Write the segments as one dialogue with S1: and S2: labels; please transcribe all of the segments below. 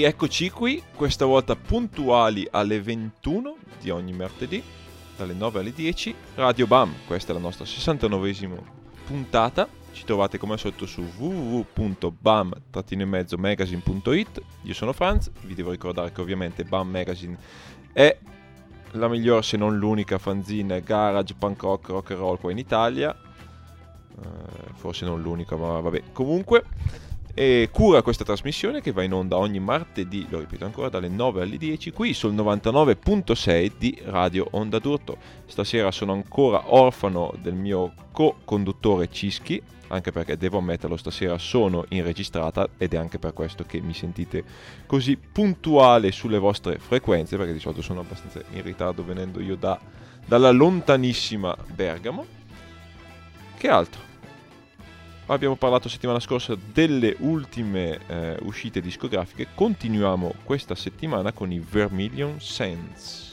S1: E rieccoci qui, questa volta puntuali alle 21 di ogni martedì, dalle 9 alle 10, Radio BAM, questa è la nostra 69esima puntata, ci trovate come al solito su www.bam-magazine.it, io sono Franz, vi devo ricordare che ovviamente BAM Magazine è la migliore se non l'unica fanzine garage, punk rock, rock and roll qua in Italia, Eh, forse non l'unica ma vabbè, comunque e cura questa trasmissione che va in onda ogni martedì, lo ripeto ancora, dalle 9 alle 10 qui sul 99.6 di Radio Onda d'Urto. Stasera sono ancora orfano del mio co-conduttore Cischi, anche perché devo ammetterlo, stasera sono in registrata ed è anche per questo che mi sentite così puntuale sulle vostre frequenze, perché di solito sono abbastanza in ritardo venendo io da, dalla lontanissima Bergamo. Che altro? Abbiamo parlato settimana scorsa delle ultime eh, uscite discografiche, continuiamo questa settimana con i Vermilion Sands.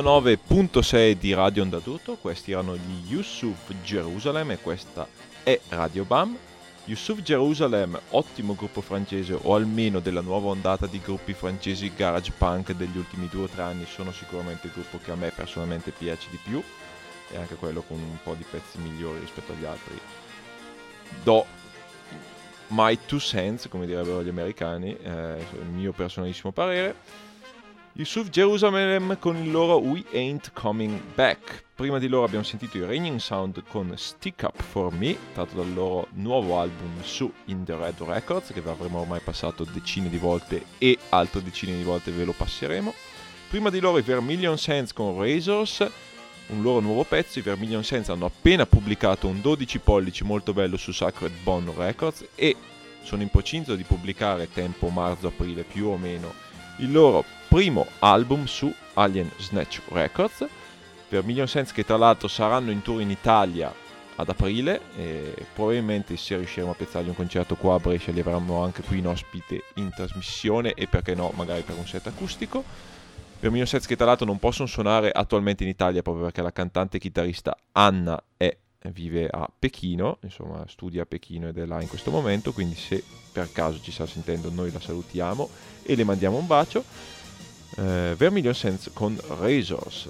S1: ...99.6 di Radio Onda questi erano gli Yusuf Jerusalem e questa è Radio Bam. Yusuf Jerusalem, ottimo gruppo francese o almeno della nuova ondata di gruppi francesi garage punk degli ultimi due o tre anni, sono sicuramente il gruppo che a me personalmente piace di più e anche quello con un po' di pezzi migliori rispetto agli altri. Do my two cents, come direbbero gli americani, eh, il mio personalissimo parere. Yusuf Jerusalem con il loro We Ain't Coming Back. Prima di loro abbiamo sentito i Raining Sound con Stick Up For Me, tratto dal loro nuovo album su In The Red Records, che vi avremo ormai passato decine di volte e altre decine di volte ve lo passeremo. Prima di loro i Vermilion Sands con Razors, un loro nuovo pezzo. I Vermilion Sands hanno appena pubblicato un 12 pollici molto bello su Sacred Bone Records e sono in procinto di pubblicare tempo marzo-aprile più o meno il loro primo album su Alien Snatch Records. Vermilion Sands che tra l'altro saranno in tour in Italia ad aprile e probabilmente se riusciremo a piazzargli un concerto qua a Brescia li avremo anche qui in ospite in trasmissione e perché no magari per un set acustico. Vermilion Sands che tra l'altro non possono suonare attualmente in Italia proprio perché la cantante e chitarrista Anna è vive a Pechino, insomma studia a Pechino ed è là in questo momento, quindi se per caso ci sta sentendo noi la salutiamo e le mandiamo un bacio. Eh, Vermilion Sands con Razors.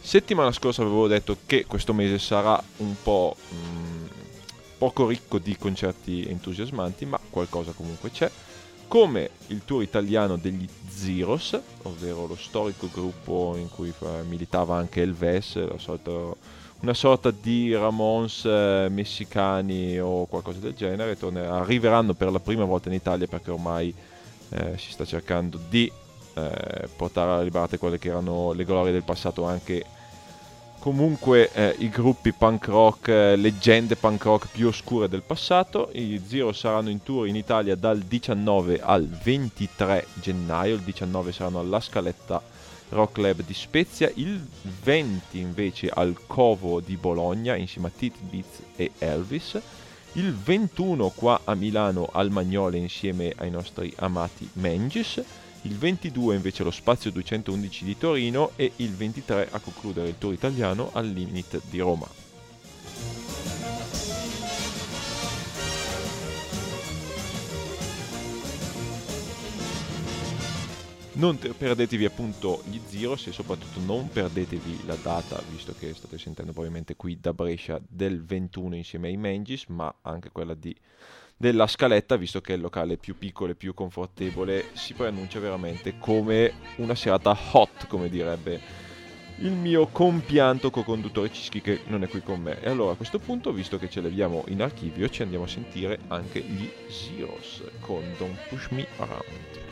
S1: Settimana scorsa avevo detto che questo mese sarà un po' mh, poco ricco di concerti entusiasmanti, ma qualcosa comunque c'è come il tour italiano degli Zeros, ovvero lo storico gruppo in cui militava anche Elves, la solita- una sorta di Ramones eh, messicani o qualcosa del genere, torne- arriveranno per la prima volta in Italia perché ormai eh, si sta cercando di eh, portare alla liberate quelle che erano le glorie del passato anche comunque eh, i gruppi punk rock, eh, leggende punk rock più oscure del passato. I Zero saranno in tour in Italia dal 19 al 23 gennaio, il 19 saranno alla Scaletta Rock Club di Spezia, il 20 invece al Covo di Bologna insieme a Tit Beats e Elvis, il 21 qua a Milano al Magnole insieme ai nostri amati Mengis, il 22 invece allo Spazio 211 di Torino e il 23 a concludere il tour italiano al Limit di Roma. Non te- perdetevi appunto gli Zeros e soprattutto non perdetevi la data, visto che state sentendo probabilmente qui da Brescia del 21 insieme ai Mengis, ma anche quella di, della Scaletta, visto che è il locale più piccolo e più confortevole, si preannuncia veramente come una serata hot, come direbbe il mio compianto co-conduttore Cischi che non è qui con me. E allora a questo punto, visto che ce l'abbiamo in archivio, ci andiamo a sentire anche gli Zeros con Don't Push Me Around.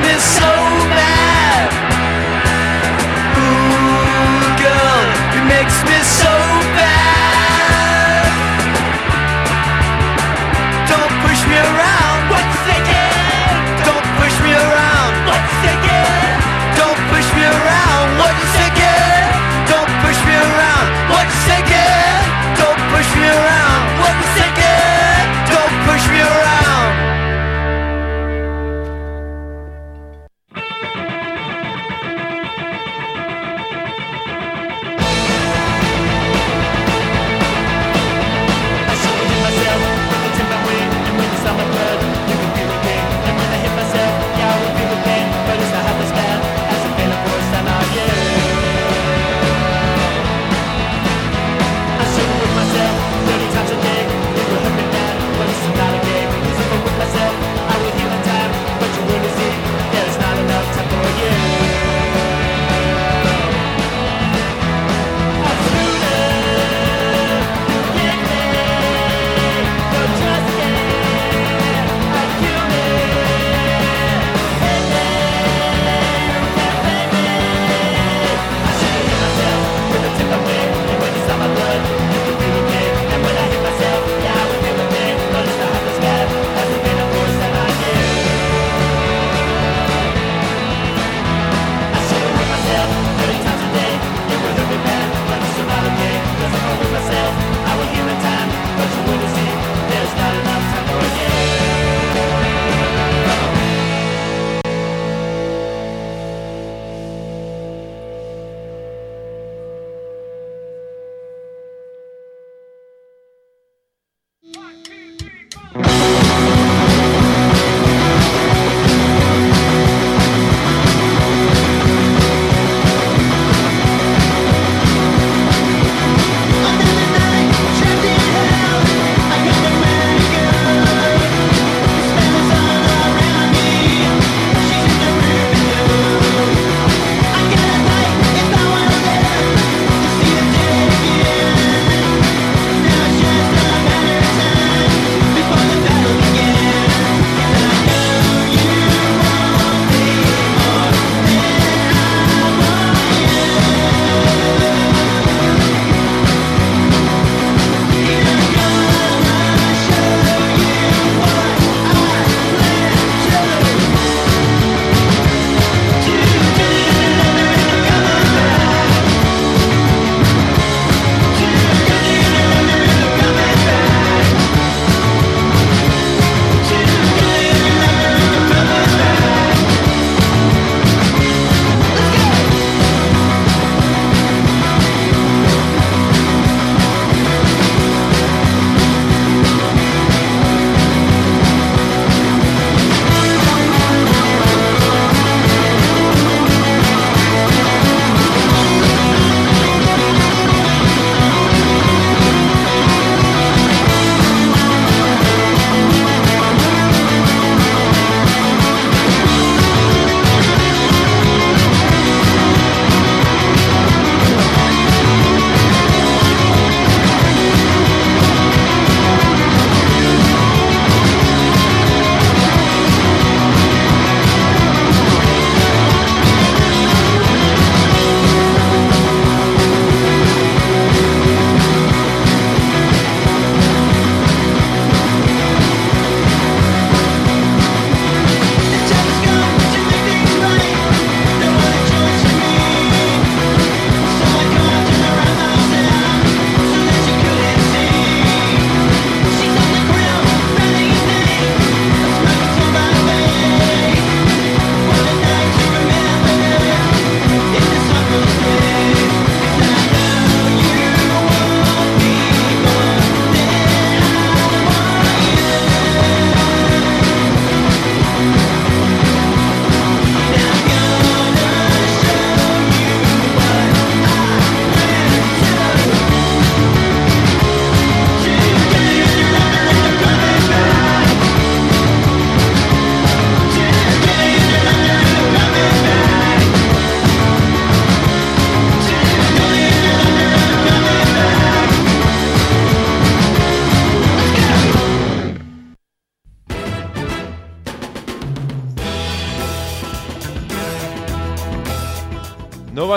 S2: Christmas.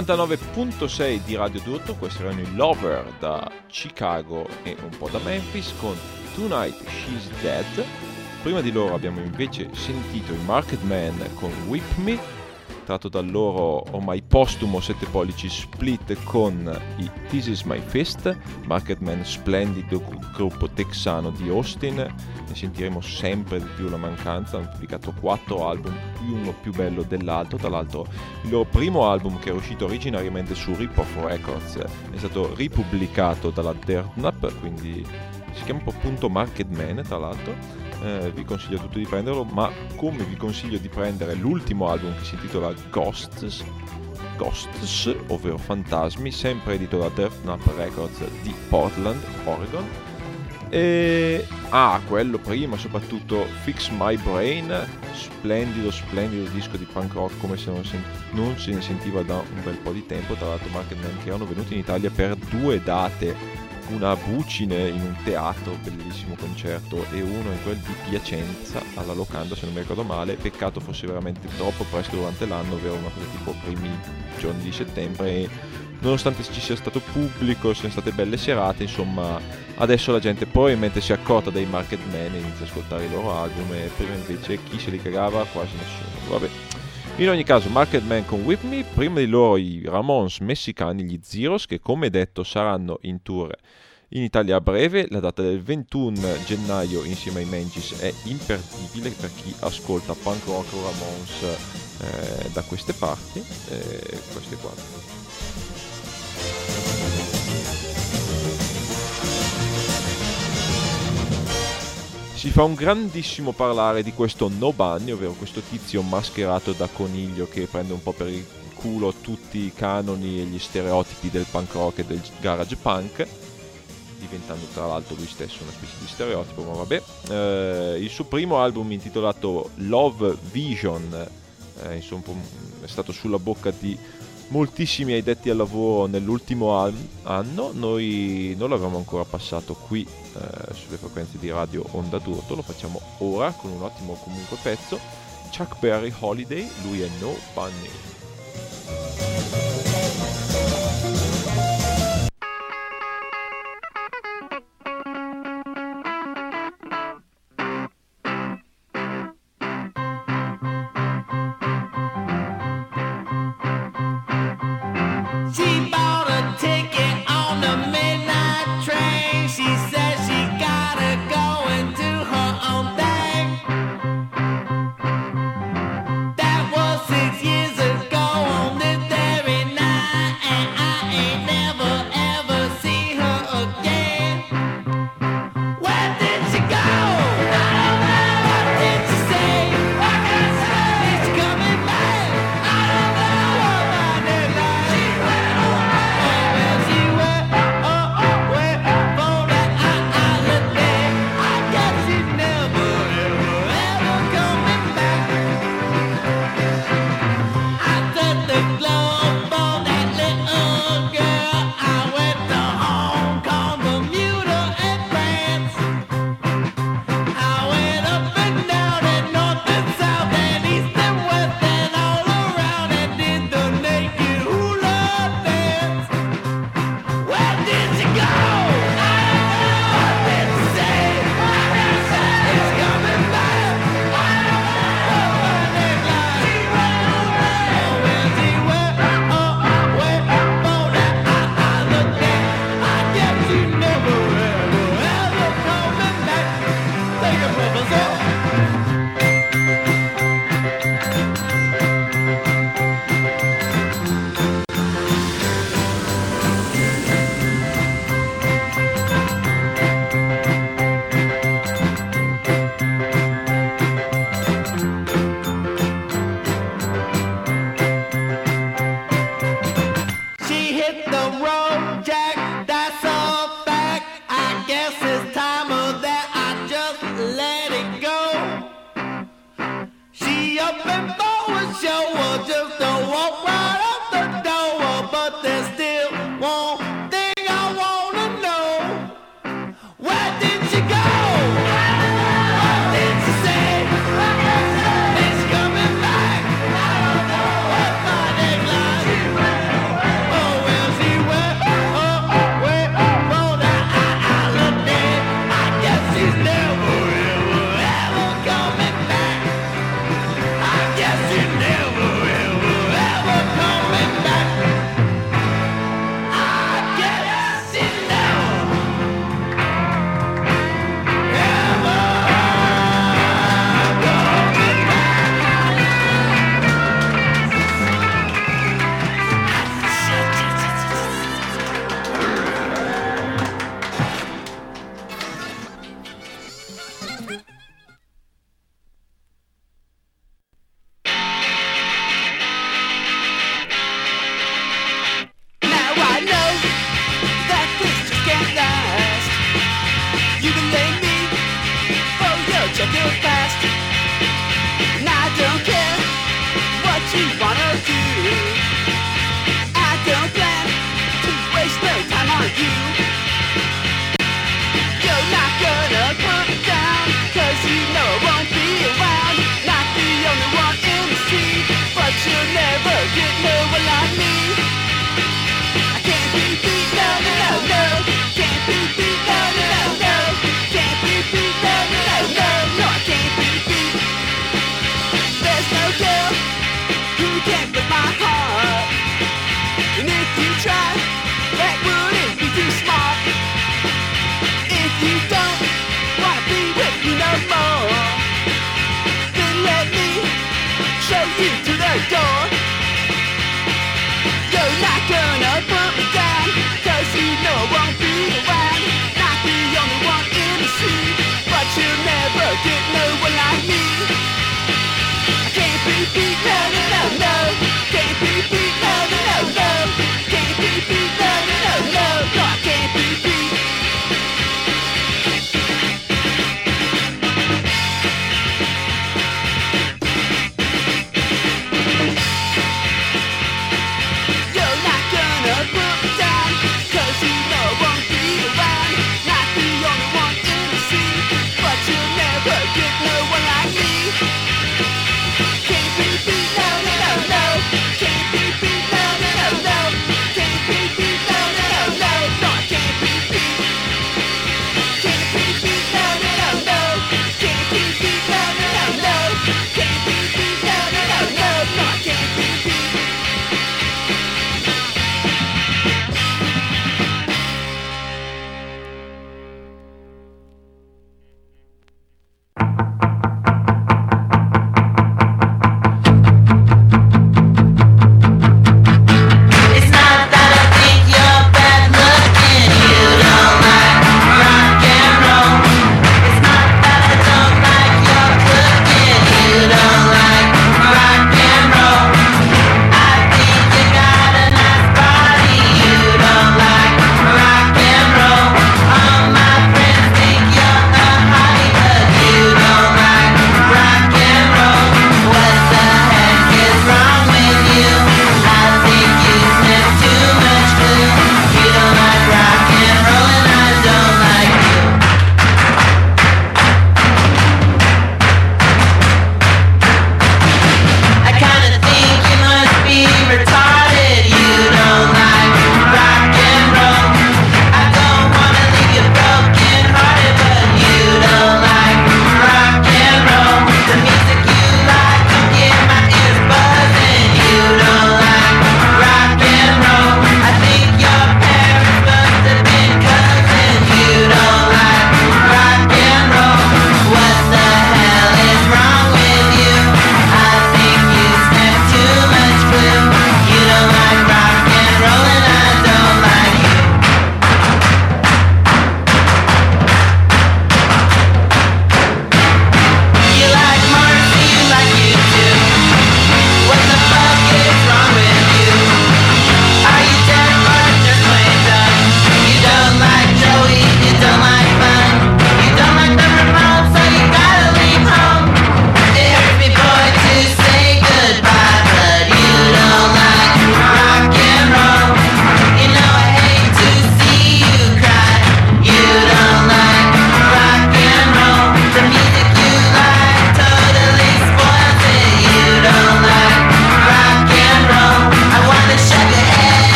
S1: 99.6 di Radio Tutto, questi erano i Lover da Chicago e un po' da Memphis con Tonight She's Dead. Prima di loro abbiamo invece sentito i Market Man con Whip Me, tratto dal loro ormai postumo 7 pollici split con i This Is My Fist, Market Man splendido gruppo texano di Austin, ne sentiremo sempre di più la mancanza, hanno pubblicato 4 album, uno più bello dell'altro, tra l'altro il loro primo album che è uscito originariamente su Rip Off Records è stato ripubblicato dalla Dirt Nap, quindi si chiama appunto Market Man tra l'altro eh, vi consiglio tutti di prenderlo, ma come vi consiglio di prendere l'ultimo album che si intitola Ghosts, Ghosts, ovvero Fantasmi, sempre edito da Dirt Nap Records di Portland, Oregon. E ah, quello prima, soprattutto Fix My Brain, splendido, splendido disco di punk rock come se non, sen- non se ne sentiva da un bel po' di tempo. Tra l'altro, Market Man che erano venuti in Italia per due date una Bucine in un teatro, bellissimo concerto, e uno in quel di Piacenza alla locanda, se non mi ricordo male. Peccato fosse veramente troppo presto durante l'anno, ovvero una cosa tipo primi giorni di settembre. E nonostante ci sia stato pubblico, siano state belle serate, insomma, adesso la gente probabilmente si è accorta dei Market Man e inizia a ascoltare i loro album, e prima invece chi se li cagava? Quasi nessuno. Vabbè. In ogni caso, Market Man con With Me, prima di loro i Ramones messicani, gli Zeros, che come detto saranno in tour in Italia a breve. La data del 21 gennaio insieme ai Mengis è imperdibile per chi ascolta punk rock o Ramones eh, da queste parti. Eh, queste qua. Si fa un grandissimo parlare di questo No Bunny, ovvero questo tizio mascherato da coniglio che prende un po' per il culo tutti i canoni e gli stereotipi del punk rock e del garage punk, diventando tra l'altro lui stesso una specie di stereotipo, ma vabbè. Eh, il suo primo album intitolato Love Vision, eh, insomma, è stato sulla bocca di moltissimi addetti al lavoro nell'ultimo anno, noi non l'avevamo ancora passato qui eh, sulle frequenze di radio Onda d'Urto, lo facciamo ora con un ottimo comunque pezzo, Chuck Berry Holiday, lui è No Bunny.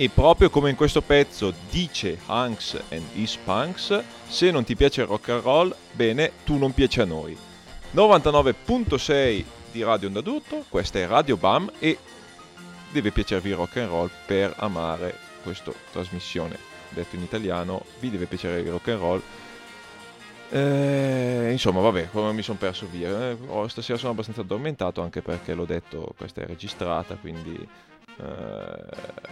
S1: E proprio come in questo pezzo dice Hanks and His Punks, se non ti piace il rock and roll, bene, tu non piaci a noi. 99.6 di Radio Onda d'Urto, questa è Radio Bam e deve piacervi il rock and roll per amare questa trasmissione. Detto in italiano, vi deve piacere il rock and roll. Eh, insomma, vabbè, come mi sono perso via. Eh, oh, stasera sono abbastanza addormentato anche perché l'ho detto, questa è registrata, quindi eh,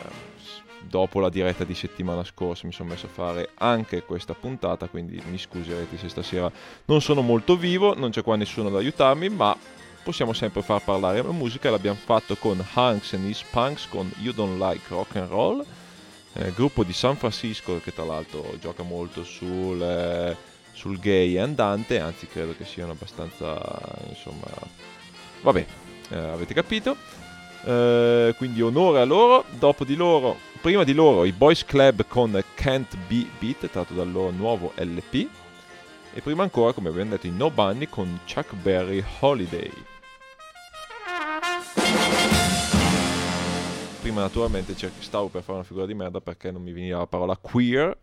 S1: dopo la diretta di settimana scorsa mi sono messo a fare anche questa puntata, quindi mi scuserete se stasera non sono molto vivo, non c'è qua nessuno ad aiutarmi, ma possiamo sempre far parlare la musica, l'abbiamo fatto con Hanks and His Punks con You Don't Like Rock and Roll, eh, gruppo di San Francisco che tra l'altro gioca molto sul, eh, sul gay andante, anzi credo che siano abbastanza, insomma, vabbè, eh, avete capito. Eh, quindi onore a loro. Dopo di loro, prima di loro, i Boys Club con Can't Be Beat, tratto dal loro nuovo LP. E prima ancora, come abbiamo detto, i No Bunny con Chuck Berry Holiday. Prima naturalmente cerc- stavo per fare una figura di merda perché non mi veniva la parola queer,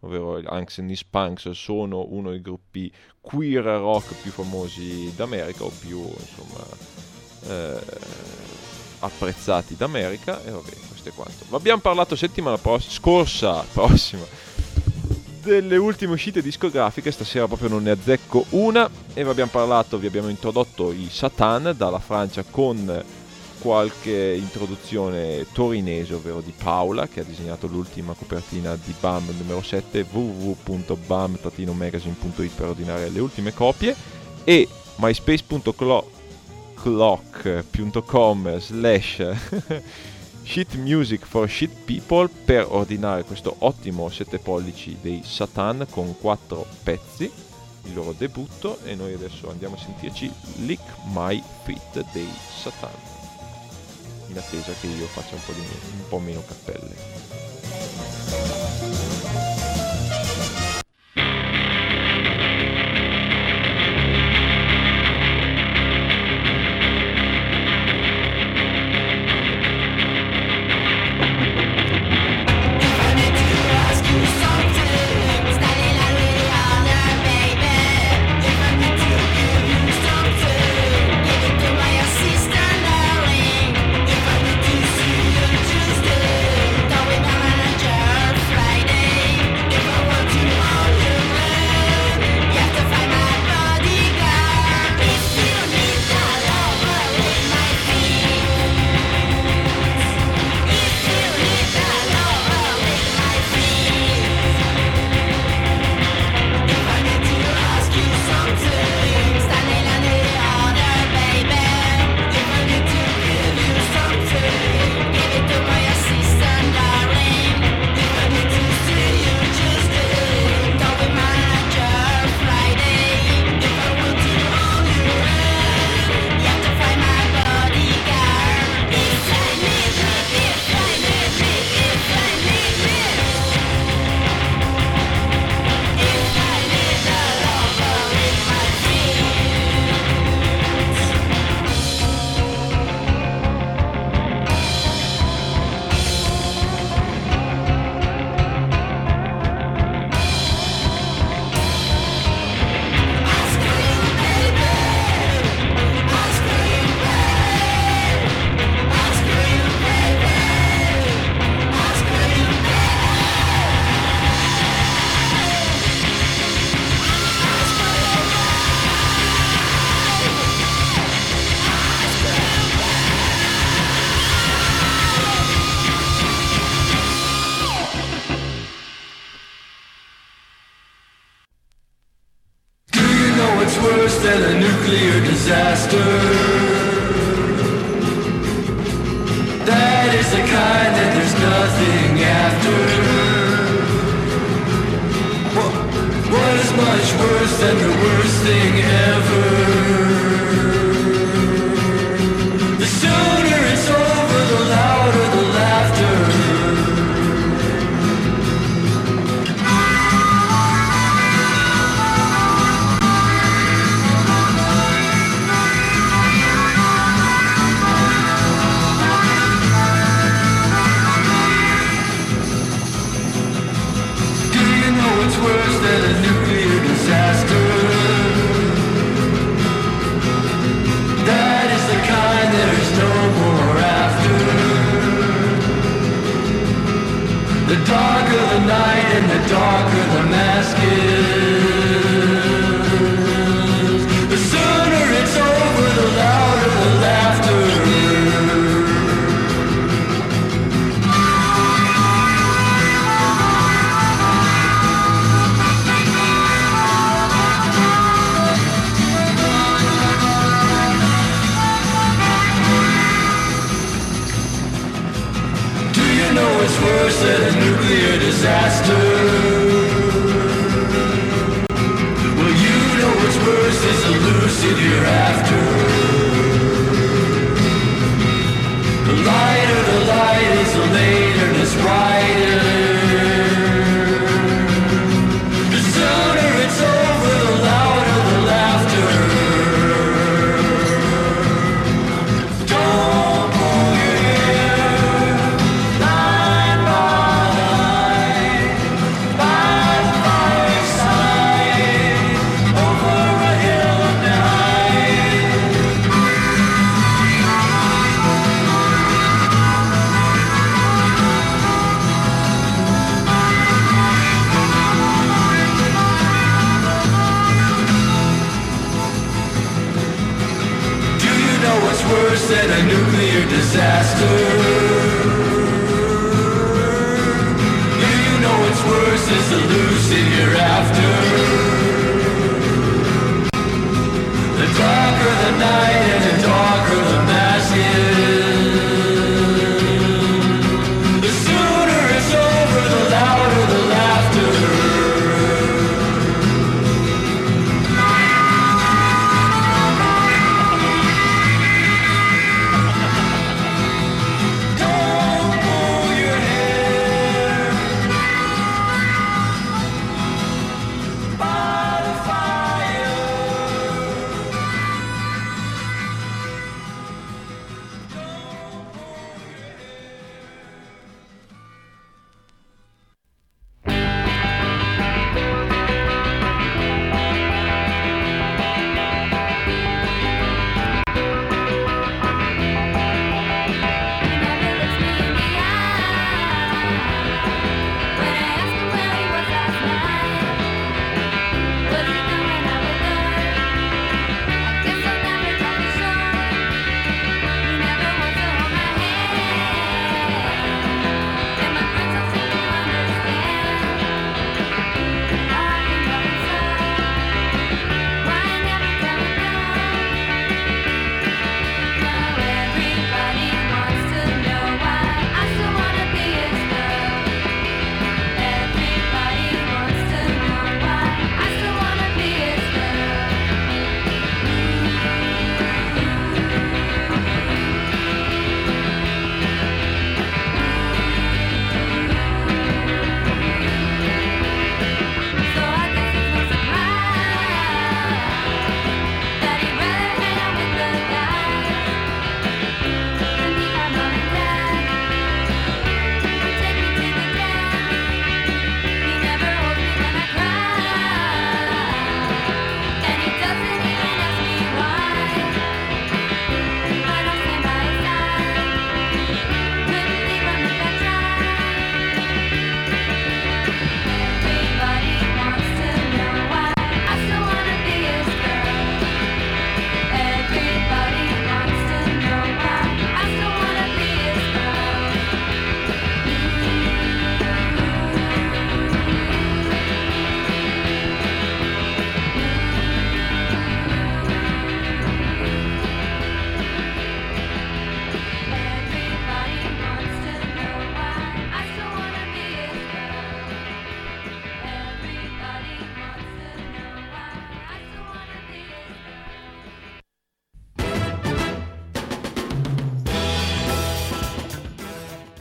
S1: ovvero Anx and His Punks sono uno dei gruppi queer rock più famosi d'America o più insomma eh, apprezzati d'America e vabbè questo è quanto. Vi abbiamo parlato settimana pros- scorsa, prossima, delle ultime uscite discografiche, stasera proprio non ne azzecco una e vi abbiamo parlato, vi abbiamo introdotto i Satan dalla Francia con qualche introduzione torinese, ovvero di Paola, che ha disegnato l'ultima copertina di BAM numero 7, www.bam-magazine.it per ordinare le ultime copie, e myspace.clock.com slash shit music for shit people per ordinare questo ottimo 7 pollici dei Satan con 4 pezzi il loro debutto e noi adesso andiamo a sentirci Lick My Feet dei Satan in attesa che io faccia un po', di un po meno cappelle.
S3: Is a lucid hereafter.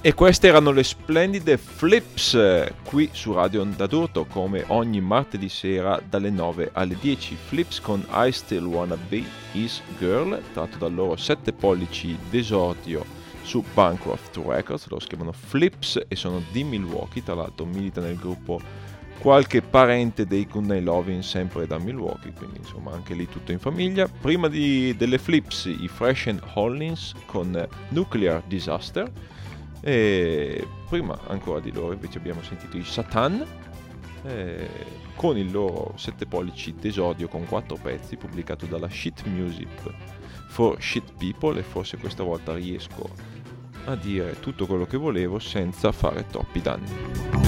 S1: E queste erano le splendide Flips eh, qui su Radio Onda d'Urto come ogni martedì sera dalle 9 alle 10. Flips con I Still Wanna Be His Girl, tratto dal loro 7 pollici d'esordio su Bancroft Records. Loro si chiamano Flips e sono di Milwaukee, tra l'altro milita nel gruppo qualche parente dei Kundai Lovin sempre da Milwaukee, quindi insomma anche lì tutto in famiglia. Prima di- delle Flips i Fresh and Hollins con Nuclear Disaster. E prima ancora di loro invece abbiamo sentito i Satan eh, con il loro 7 pollici d'esordio con 4 pezzi pubblicato dalla Shit Music for Shit People e forse questa volta riesco a dire tutto quello che volevo senza fare troppi danni.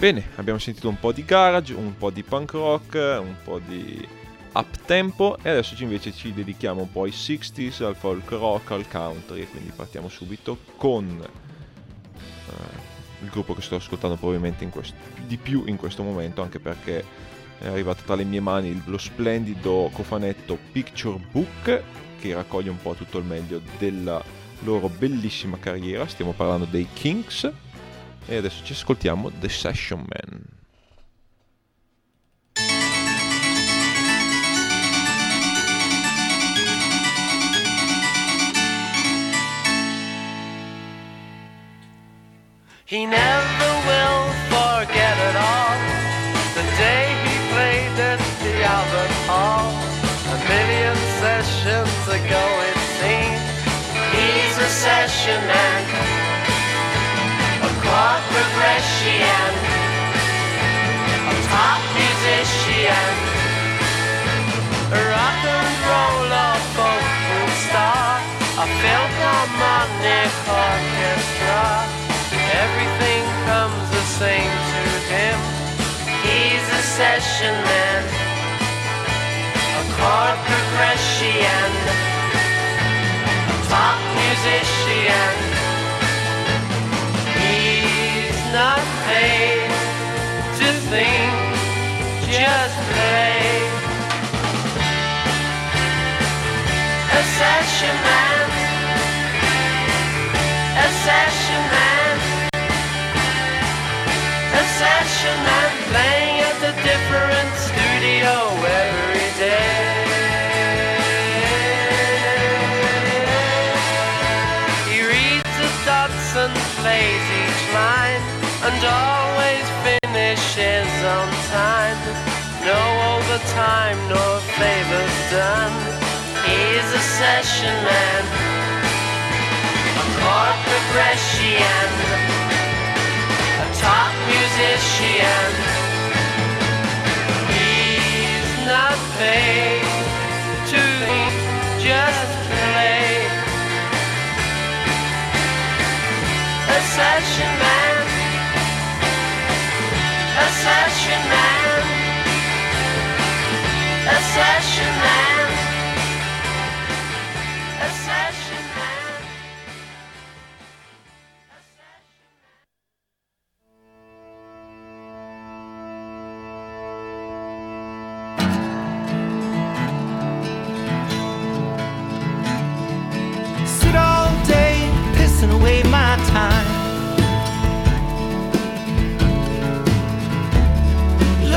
S1: Bene, abbiamo sentito un po' di garage, un po' di punk rock, un po' di up tempo e adesso invece ci dedichiamo un po' ai 60s, al folk rock, al country quindi partiamo subito con eh, il gruppo che sto ascoltando probabilmente quest- di più in questo momento anche perché è arrivato tra le mie mani lo splendido cofanetto Picture Book che raccoglie un po' tutto il meglio della loro bellissima carriera, stiamo parlando dei Kinks e adesso ci ascoltiamo The Session Man.
S4: He never will forget it all. The day he played at the Albert Hall. A million sessions ago it seems. He's a session a progression, a top musician, rock and roll or folk star, a philharmonic orchestra. Everything comes the same to him. He's a session man, a chord progression, a top musician. Not paid to think, just play. A session man, a session man, a session man playing at a different studio and always finishes on time. No overtime, no favors done. He's a session man, a chord progression, a top musician. He's not paid to just play. A session man, a session man, a session man,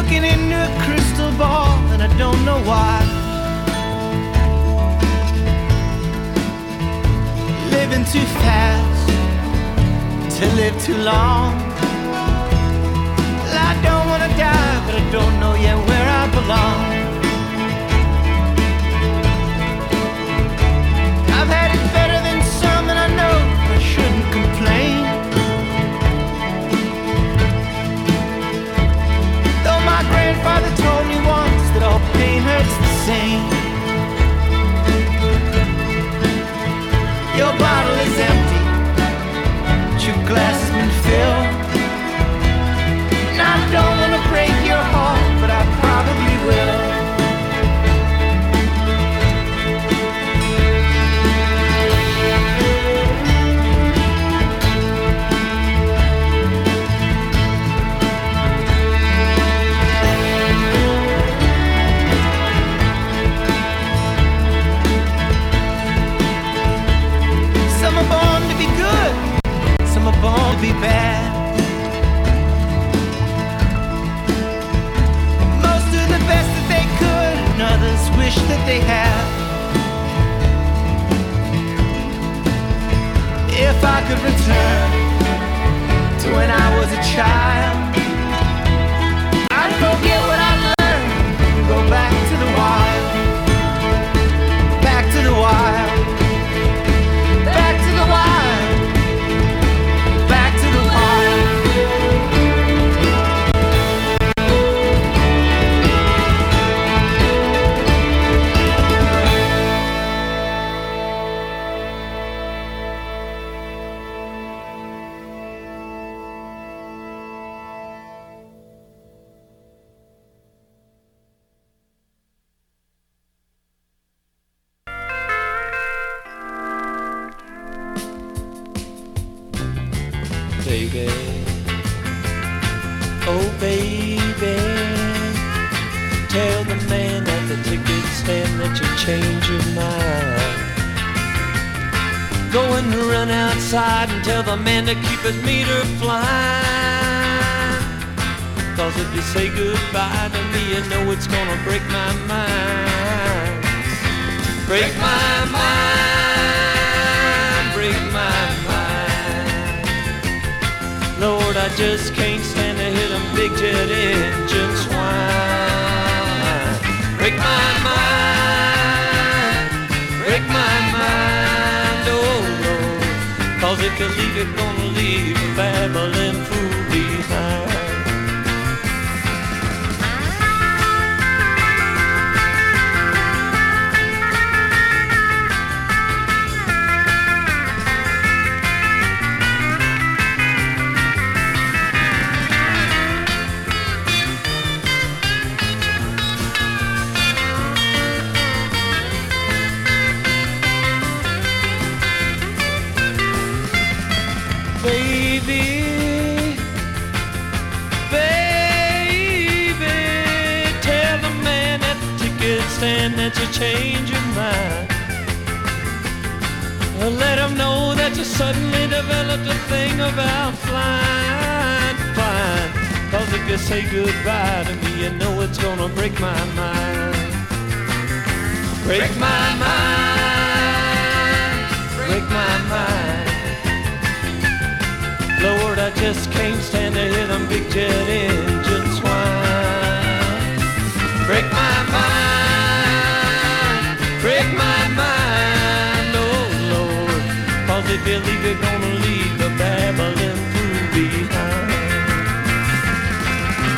S5: Looking into a crystal ball, and I don't know why. Living too fast to live too long. Well, I don't wanna die, but I don't know yet where I belong. Same. Your bottle is empty, but your glass has been filled. They had. If I could return to when I was a child, I'd forget baby. Oh, baby. Tell the man at the ticket stand that you change your mind. Go and run outside and tell the man to keep his meter flying. Cause if you say goodbye to me, you know it's gonna break my mind. Break my mind, Lord, I just can't stand to hear them big jet engines whine. Break my mind, break my mind, oh Lord. Cause if you leave, you're gonna leave a babbling fool behind. Change your mind. Uh, Let him know that you suddenly developed a thing about flying, flying. Cause if you say goodbye to me, you know it's gonna break my mind. Break my mind, break my mind. Lord, I just can't stand to hear them big jet engines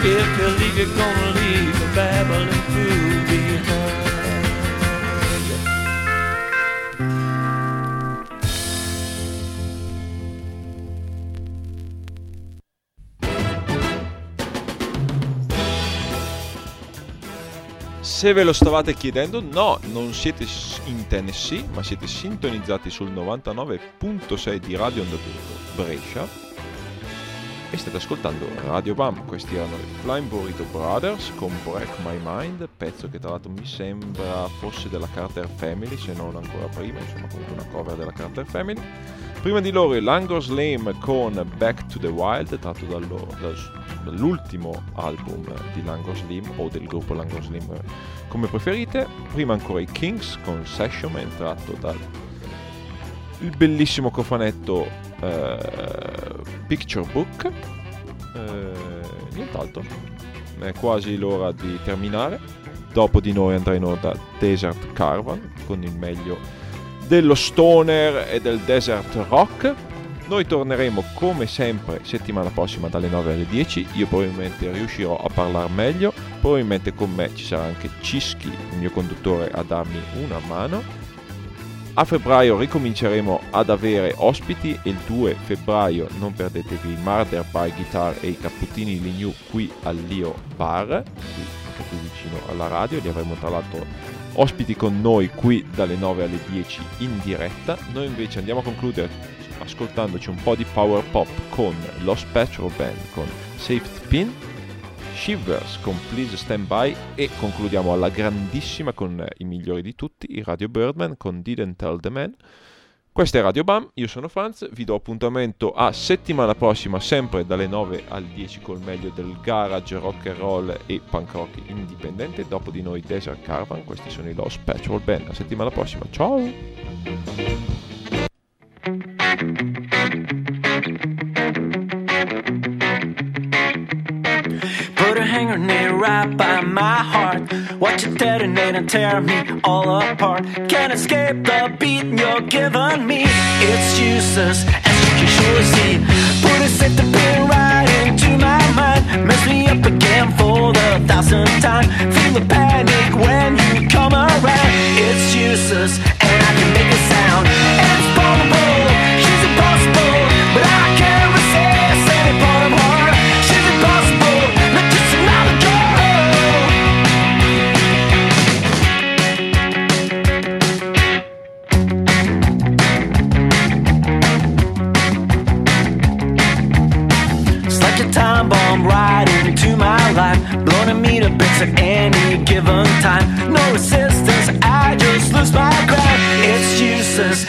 S5: If you leave, you're gonna leave a babbling fool.
S1: Se ve lo stavate chiedendo, no, non siete in Tennessee, ma siete sintonizzati sul 99.6 di Radio Ondadurro Brescia e state ascoltando Radio Bam. Questi erano i Flying Burrito Brothers con Break My Mind, pezzo che tra l'altro mi sembra fosse della Carter Family, se non ancora prima, insomma comunque una cover della Carter Family. Prima di loro l'Angor Slam con Back to the Wild, tratto dallo- dal- dall'ultimo album di Langor Slim o del gruppo Langor Slim come preferite. Prima ancora i Kings con Session Man tratto dal il bellissimo cofanetto eh, Picture Book. Eh, nient'altro, è quasi l'ora di terminare. Dopo di noi andrà in onda Desert Caravan con il meglio dello stoner e del desert rock. Noi torneremo come sempre settimana prossima dalle 9 alle 10. Io probabilmente riuscirò a parlare meglio. Probabilmente con me ci sarà anche Cischi, il mio conduttore, a darmi una mano. A febbraio ricominceremo ad avere ospiti e il 2 febbraio non perdetevi il Marder by Guitar e i Capputtini Lignu qui all'Io Bar, qui, anche qui vicino alla radio. Li avremo tra l'altro ospiti con noi qui dalle 9 alle 10 in diretta. Noi invece andiamo a concludere ascoltandoci un po' di power pop con lo Spectral Band con Safety Pin, Shivers con Please Stand By e concludiamo alla grandissima con i migliori di tutti, i Radio Birdman con Didn't Tell the Man. Questa è Radio Bam, io sono Franz, vi do appuntamento a settimana prossima sempre dalle 9 alle 10 col meglio del garage, rock and roll e punk rock indipendente. Dopo di noi Desert Caravan, questi sono i Lost Petrol Band. A settimana prossima, ciao!
S6: Put a hanger nail right by my heart. Watch it detonate and tear me all apart. Can't escape the beat you're giving me. It's useless, as you can surely see. Put a set the pin right into my mind. Mess me up again for the thousandth time. Feel the panic when you come around. It's useless, and I can make a sound. My life, blowing me to bits at any given time. No resistance, I just lose my ground. It's useless,